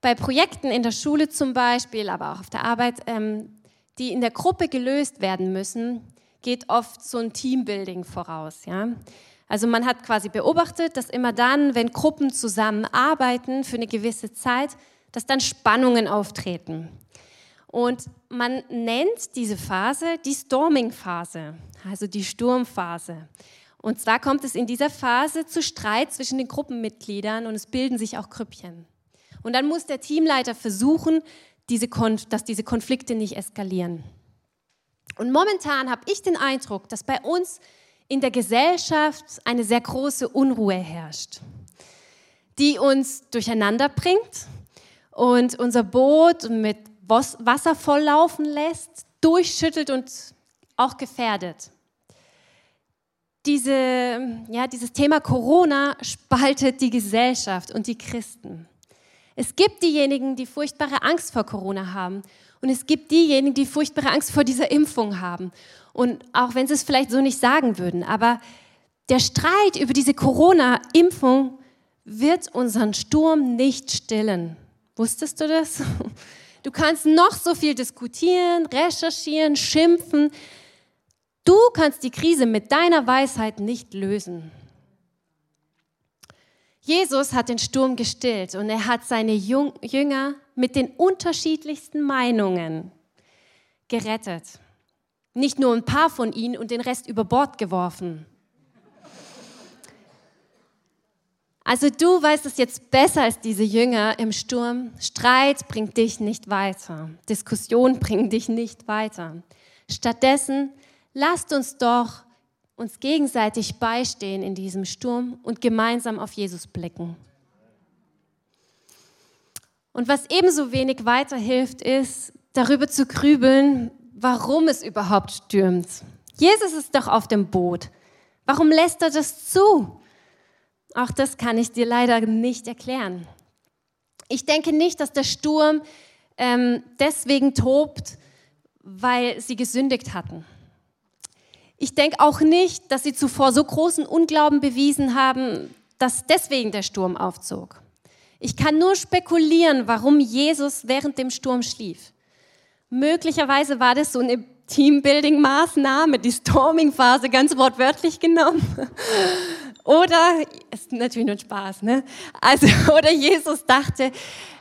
Bei Projekten in der Schule zum Beispiel, aber auch auf der Arbeit, ähm, die in der Gruppe gelöst werden müssen, geht oft so ein Teambuilding voraus. Ja? Also man hat quasi beobachtet, dass immer dann, wenn Gruppen zusammenarbeiten für eine gewisse Zeit, dass dann Spannungen auftreten. Und man nennt diese Phase die Storming-Phase, also die Sturmphase. Und zwar kommt es in dieser Phase zu Streit zwischen den Gruppenmitgliedern und es bilden sich auch Krüppchen. Und dann muss der Teamleiter versuchen, diese dass diese Konflikte nicht eskalieren. Und momentan habe ich den Eindruck, dass bei uns in der Gesellschaft eine sehr große Unruhe herrscht, die uns durcheinander bringt und unser Boot mit Wasser volllaufen lässt, durchschüttelt und auch gefährdet. Diese, ja, dieses Thema Corona spaltet die Gesellschaft und die Christen. Es gibt diejenigen, die furchtbare Angst vor Corona haben und es gibt diejenigen, die furchtbare Angst vor dieser Impfung haben. Und auch wenn sie es vielleicht so nicht sagen würden, aber der Streit über diese Corona-Impfung wird unseren Sturm nicht stillen. Wusstest du das? Du kannst noch so viel diskutieren, recherchieren, schimpfen. Du kannst die Krise mit deiner Weisheit nicht lösen. Jesus hat den Sturm gestillt und er hat seine Jünger mit den unterschiedlichsten Meinungen gerettet. Nicht nur ein paar von ihnen und den Rest über Bord geworfen. Also du weißt es jetzt besser als diese Jünger im Sturm. Streit bringt dich nicht weiter. Diskussion bringt dich nicht weiter. Stattdessen lasst uns doch uns gegenseitig beistehen in diesem Sturm und gemeinsam auf Jesus blicken. Und was ebenso wenig weiterhilft, ist, darüber zu grübeln, warum es überhaupt stürmt. Jesus ist doch auf dem Boot. Warum lässt er das zu? Auch das kann ich dir leider nicht erklären. Ich denke nicht, dass der Sturm ähm, deswegen tobt, weil sie gesündigt hatten. Ich denke auch nicht, dass sie zuvor so großen Unglauben bewiesen haben, dass deswegen der Sturm aufzog. Ich kann nur spekulieren, warum Jesus während dem Sturm schlief. Möglicherweise war das so eine Teambuilding-Maßnahme, die Storming-Phase ganz wortwörtlich genommen. Oder, ist natürlich nur Spaß, ne? Also, oder Jesus dachte,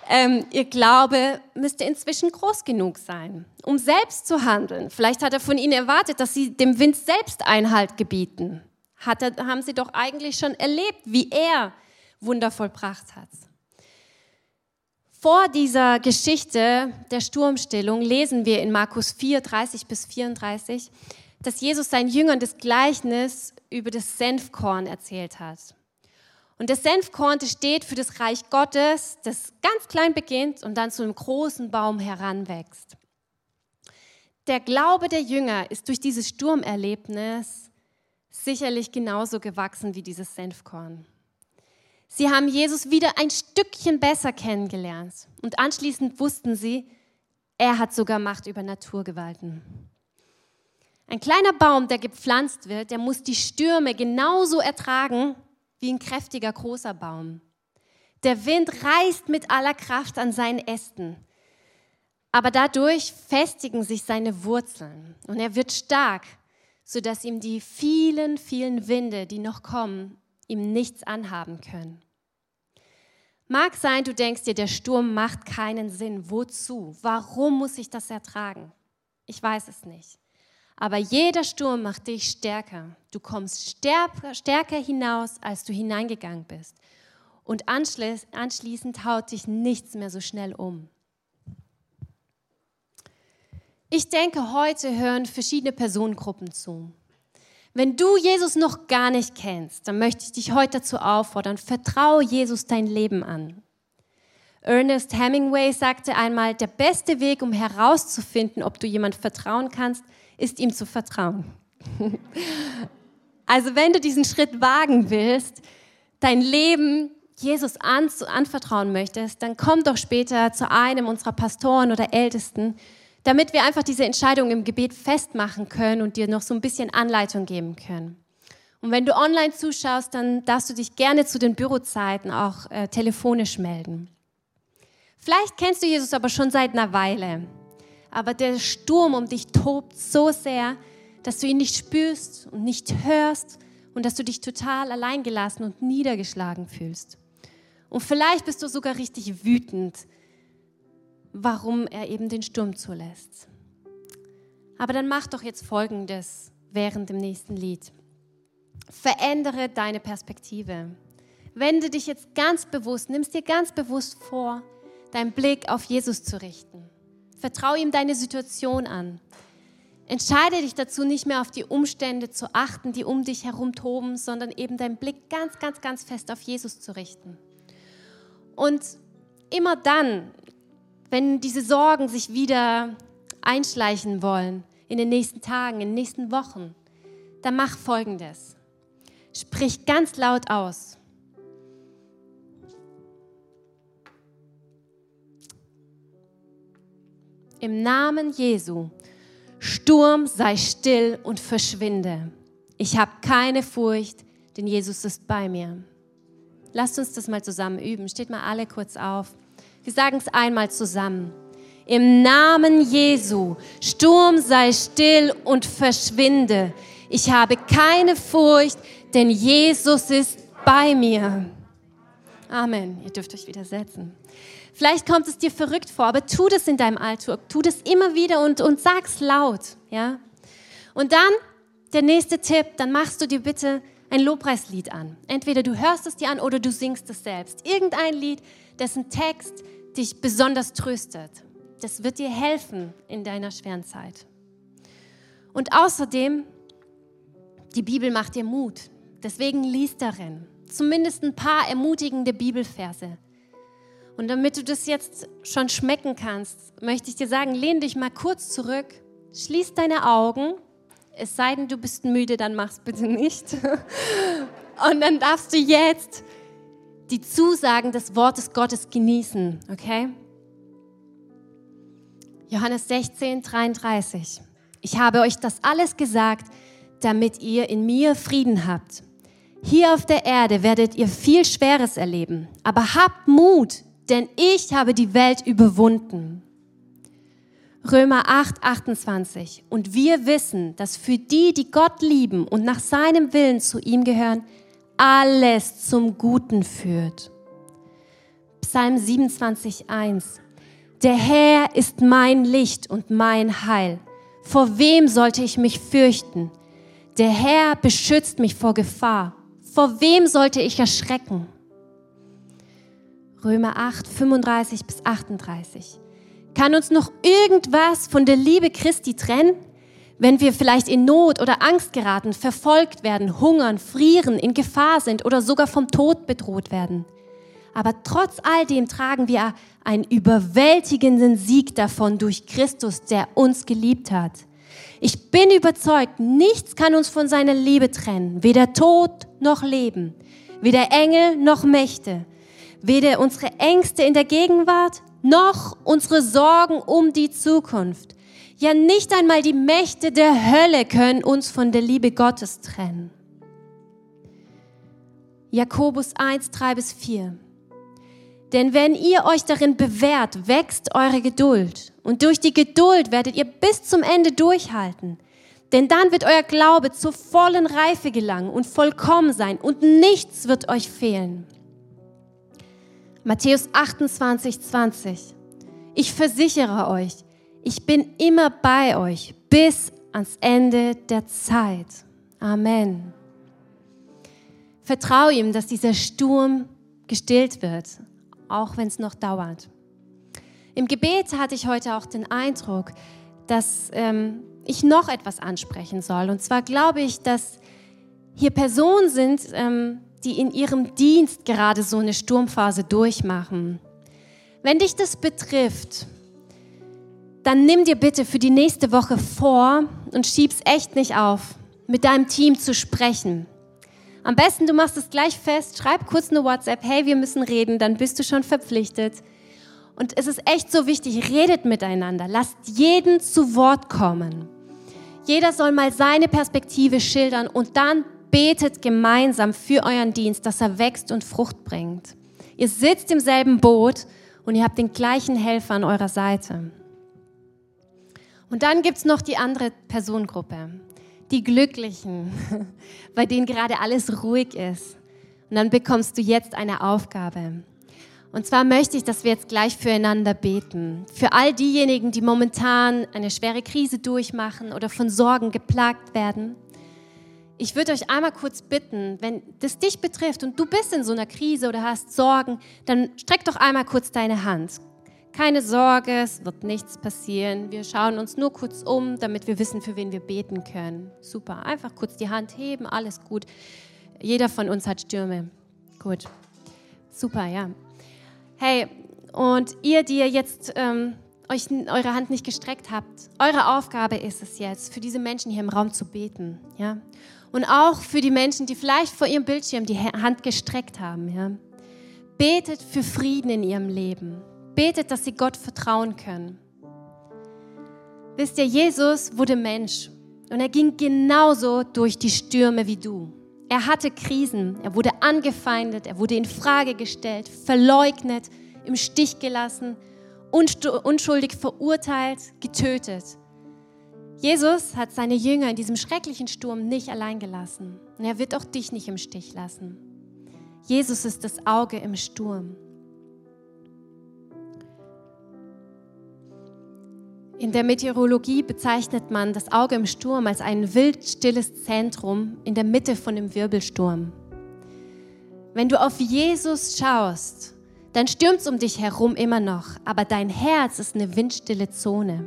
ähm, ihr Glaube müsste inzwischen groß genug sein, um selbst zu handeln. Vielleicht hat er von ihnen erwartet, dass sie dem Wind selbst Einhalt gebieten. Hat er, haben sie doch eigentlich schon erlebt, wie er Wunder vollbracht hat. Vor dieser Geschichte der Sturmstillung lesen wir in Markus 4, 30 bis 34, dass Jesus seinen Jüngern das Gleichnis über das Senfkorn erzählt hat. Und das Senfkorn das steht für das Reich Gottes, das ganz klein beginnt und dann zu einem großen Baum heranwächst. Der Glaube der Jünger ist durch dieses Sturmerlebnis sicherlich genauso gewachsen wie dieses Senfkorn. Sie haben Jesus wieder ein Stückchen besser kennengelernt und anschließend wussten sie, er hat sogar Macht über Naturgewalten. Ein kleiner Baum, der gepflanzt wird, der muss die Stürme genauso ertragen wie ein kräftiger großer Baum. Der Wind reißt mit aller Kraft an seinen Ästen, aber dadurch festigen sich seine Wurzeln und er wird stark, sodass ihm die vielen, vielen Winde, die noch kommen, ihm nichts anhaben können. Mag sein, du denkst dir, der Sturm macht keinen Sinn. Wozu? Warum muss ich das ertragen? Ich weiß es nicht. Aber jeder Sturm macht dich stärker. Du kommst stärker hinaus, als du hineingegangen bist. Und anschließend haut dich nichts mehr so schnell um. Ich denke, heute hören verschiedene Personengruppen zu. Wenn du Jesus noch gar nicht kennst, dann möchte ich dich heute dazu auffordern, vertraue Jesus dein Leben an. Ernest Hemingway sagte einmal, der beste Weg, um herauszufinden, ob du jemand vertrauen kannst, ist ihm zu vertrauen. also wenn du diesen Schritt wagen willst, dein Leben Jesus anvertrauen möchtest, dann komm doch später zu einem unserer Pastoren oder Ältesten damit wir einfach diese Entscheidung im Gebet festmachen können und dir noch so ein bisschen Anleitung geben können. Und wenn du online zuschaust, dann darfst du dich gerne zu den Bürozeiten auch äh, telefonisch melden. Vielleicht kennst du Jesus aber schon seit einer Weile, aber der Sturm um dich tobt so sehr, dass du ihn nicht spürst und nicht hörst und dass du dich total alleingelassen und niedergeschlagen fühlst. Und vielleicht bist du sogar richtig wütend, warum er eben den Sturm zulässt. Aber dann mach doch jetzt Folgendes während dem nächsten Lied. Verändere deine Perspektive. Wende dich jetzt ganz bewusst, nimmst dir ganz bewusst vor, deinen Blick auf Jesus zu richten. Vertraue ihm deine Situation an. Entscheide dich dazu, nicht mehr auf die Umstände zu achten, die um dich herum toben, sondern eben deinen Blick ganz, ganz, ganz fest auf Jesus zu richten. Und immer dann, wenn diese Sorgen sich wieder einschleichen wollen in den nächsten Tagen, in den nächsten Wochen, dann mach Folgendes. Sprich ganz laut aus. Im Namen Jesu, Sturm sei still und verschwinde. Ich habe keine Furcht, denn Jesus ist bei mir. Lasst uns das mal zusammen üben. Steht mal alle kurz auf. Wir sagen es einmal zusammen. Im Namen Jesu, Sturm sei still und verschwinde. Ich habe keine Furcht, denn Jesus ist bei mir. Amen. Ihr dürft euch wieder setzen. Vielleicht kommt es dir verrückt vor, aber tu das in deinem Alltag. Tu das immer wieder und, und sag's laut. Ja? Und dann der nächste Tipp, dann machst du dir bitte ein Lobpreislied an. Entweder du hörst es dir an oder du singst es selbst. Irgendein Lied, dessen Text dich besonders tröstet. Das wird dir helfen in deiner schweren Zeit. Und außerdem, die Bibel macht dir Mut. Deswegen lies darin. Zumindest ein paar ermutigende Bibelverse. Und damit du das jetzt schon schmecken kannst, möchte ich dir sagen, lehn dich mal kurz zurück, schließ deine Augen, es sei denn, du bist müde, dann mach's bitte nicht. Und dann darfst du jetzt die Zusagen des Wortes Gottes genießen, okay? Johannes 16, 33. Ich habe euch das alles gesagt, damit ihr in mir Frieden habt. Hier auf der Erde werdet ihr viel Schweres erleben, aber habt Mut, denn ich habe die Welt überwunden. Römer 8, 28. Und wir wissen, dass für die, die Gott lieben und nach seinem Willen zu ihm gehören, alles zum Guten führt. Psalm 27, 1. Der Herr ist mein Licht und mein Heil. Vor wem sollte ich mich fürchten? Der Herr beschützt mich vor Gefahr. Vor wem sollte ich erschrecken? Römer 8, 35 bis 38. Kann uns noch irgendwas von der Liebe Christi trennen? Wenn wir vielleicht in Not oder Angst geraten, verfolgt werden, hungern, frieren, in Gefahr sind oder sogar vom Tod bedroht werden. Aber trotz all dem tragen wir einen überwältigenden Sieg davon durch Christus, der uns geliebt hat. Ich bin überzeugt, nichts kann uns von seiner Liebe trennen, weder Tod noch Leben, weder Engel noch Mächte, weder unsere Ängste in der Gegenwart noch unsere Sorgen um die Zukunft. Ja, nicht einmal die Mächte der Hölle können uns von der Liebe Gottes trennen. Jakobus 1, 3 bis 4. Denn wenn ihr euch darin bewährt, wächst eure Geduld. Und durch die Geduld werdet ihr bis zum Ende durchhalten. Denn dann wird euer Glaube zur vollen Reife gelangen und vollkommen sein und nichts wird euch fehlen. Matthäus 28, 20. Ich versichere euch, ich bin immer bei euch bis ans Ende der Zeit. Amen. Vertraue ihm, dass dieser Sturm gestillt wird auch wenn es noch dauert. Im Gebet hatte ich heute auch den Eindruck, dass ähm, ich noch etwas ansprechen soll. Und zwar glaube ich, dass hier Personen sind, ähm, die in ihrem Dienst gerade so eine Sturmphase durchmachen. Wenn dich das betrifft, dann nimm dir bitte für die nächste Woche vor und schieb's echt nicht auf, mit deinem Team zu sprechen. Am besten, du machst es gleich fest, schreib kurz eine WhatsApp, hey, wir müssen reden, dann bist du schon verpflichtet. Und es ist echt so wichtig, redet miteinander, lasst jeden zu Wort kommen. Jeder soll mal seine Perspektive schildern und dann betet gemeinsam für euren Dienst, dass er wächst und Frucht bringt. Ihr sitzt im selben Boot und ihr habt den gleichen Helfer an eurer Seite. Und dann gibt es noch die andere Personengruppe die Glücklichen, bei denen gerade alles ruhig ist. Und dann bekommst du jetzt eine Aufgabe. Und zwar möchte ich, dass wir jetzt gleich füreinander beten. Für all diejenigen, die momentan eine schwere Krise durchmachen oder von Sorgen geplagt werden. Ich würde euch einmal kurz bitten, wenn das dich betrifft und du bist in so einer Krise oder hast Sorgen, dann streck doch einmal kurz deine Hand. Keine Sorge, es wird nichts passieren. Wir schauen uns nur kurz um, damit wir wissen, für wen wir beten können. Super, einfach kurz die Hand heben, alles gut. Jeder von uns hat Stürme. Gut, super, ja. Hey, und ihr, die ihr jetzt ähm, euch eure Hand nicht gestreckt habt, eure Aufgabe ist es jetzt, für diese Menschen hier im Raum zu beten, ja. Und auch für die Menschen, die vielleicht vor ihrem Bildschirm die Hand gestreckt haben, ja. Betet für Frieden in ihrem Leben betet, dass sie Gott vertrauen können. Wisst ihr, Jesus wurde Mensch und er ging genauso durch die Stürme wie du. Er hatte Krisen, er wurde angefeindet, er wurde in Frage gestellt, verleugnet, im Stich gelassen, unschuldig verurteilt, getötet. Jesus hat seine Jünger in diesem schrecklichen Sturm nicht allein gelassen. Und er wird auch dich nicht im Stich lassen. Jesus ist das Auge im Sturm. In der Meteorologie bezeichnet man das Auge im Sturm als ein wildstilles Zentrum in der Mitte von dem Wirbelsturm. Wenn du auf Jesus schaust, dann stürmt es um dich herum immer noch, aber dein Herz ist eine windstille Zone.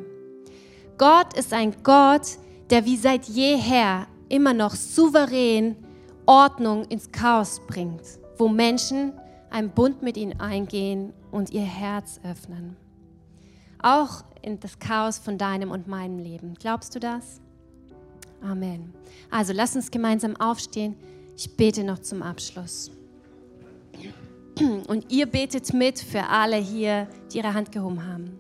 Gott ist ein Gott, der wie seit jeher immer noch souverän Ordnung ins Chaos bringt, wo Menschen einen Bund mit ihm eingehen und ihr Herz öffnen. Auch in das Chaos von deinem und meinem Leben. Glaubst du das? Amen. Also lass uns gemeinsam aufstehen. Ich bete noch zum Abschluss. Und ihr betet mit für alle hier, die ihre Hand gehoben haben.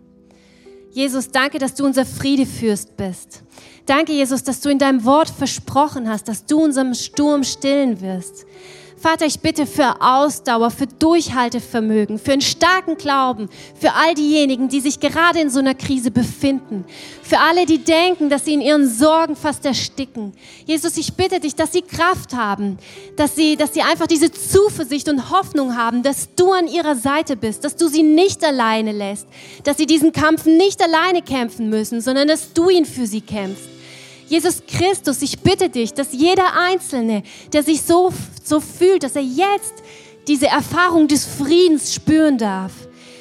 Jesus, danke, dass du unser Friedefürst bist. Danke, Jesus, dass du in deinem Wort versprochen hast, dass du unserem Sturm stillen wirst. Vater, ich bitte für Ausdauer, für Durchhaltevermögen, für einen starken Glauben, für all diejenigen, die sich gerade in so einer Krise befinden, für alle, die denken, dass sie in ihren Sorgen fast ersticken. Jesus, ich bitte dich, dass sie Kraft haben, dass sie, dass sie einfach diese Zuversicht und Hoffnung haben, dass du an ihrer Seite bist, dass du sie nicht alleine lässt, dass sie diesen Kampf nicht alleine kämpfen müssen, sondern dass du ihn für sie kämpfst. Jesus Christus, ich bitte dich, dass jeder Einzelne, der sich so, so fühlt, dass er jetzt diese Erfahrung des Friedens spüren darf.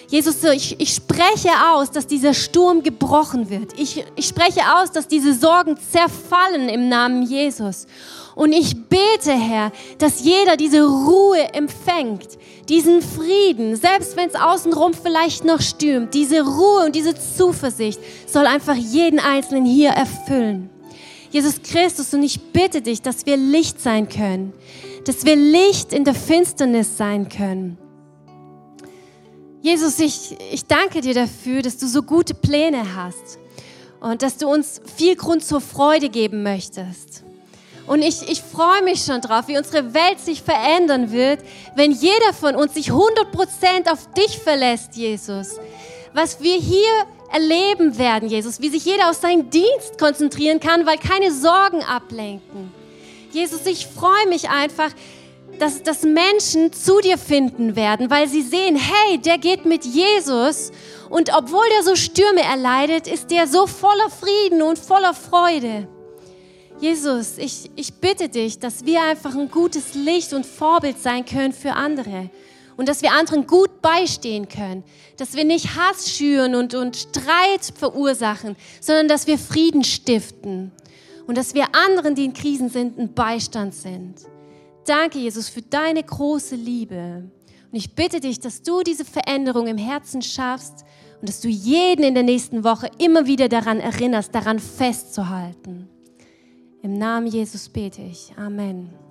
Jesus, ich, ich spreche aus, dass dieser Sturm gebrochen wird. Ich, ich spreche aus, dass diese Sorgen zerfallen im Namen Jesus. Und ich bete, Herr, dass jeder diese Ruhe empfängt, diesen Frieden, selbst wenn es außenrum vielleicht noch stürmt, diese Ruhe und diese Zuversicht soll einfach jeden Einzelnen hier erfüllen. Jesus Christus, und ich bitte dich, dass wir Licht sein können, dass wir Licht in der Finsternis sein können. Jesus, ich, ich danke dir dafür, dass du so gute Pläne hast und dass du uns viel Grund zur Freude geben möchtest. Und ich, ich freue mich schon drauf, wie unsere Welt sich verändern wird, wenn jeder von uns sich 100% auf dich verlässt, Jesus. Was wir hier erleben werden, Jesus, wie sich jeder auf seinen Dienst konzentrieren kann, weil keine Sorgen ablenken. Jesus, ich freue mich einfach, dass, dass Menschen zu dir finden werden, weil sie sehen, hey, der geht mit Jesus und obwohl der so Stürme erleidet, ist der so voller Frieden und voller Freude. Jesus, ich, ich bitte dich, dass wir einfach ein gutes Licht und Vorbild sein können für andere und dass wir anderen gut beistehen können, dass wir nicht Hass schüren und, und Streit verursachen, sondern dass wir Frieden stiften und dass wir anderen, die in Krisen sind, ein Beistand sind. Danke, Jesus, für deine große Liebe. Und ich bitte dich, dass du diese Veränderung im Herzen schaffst und dass du jeden in der nächsten Woche immer wieder daran erinnerst, daran festzuhalten. Im Namen Jesus bete ich. Amen.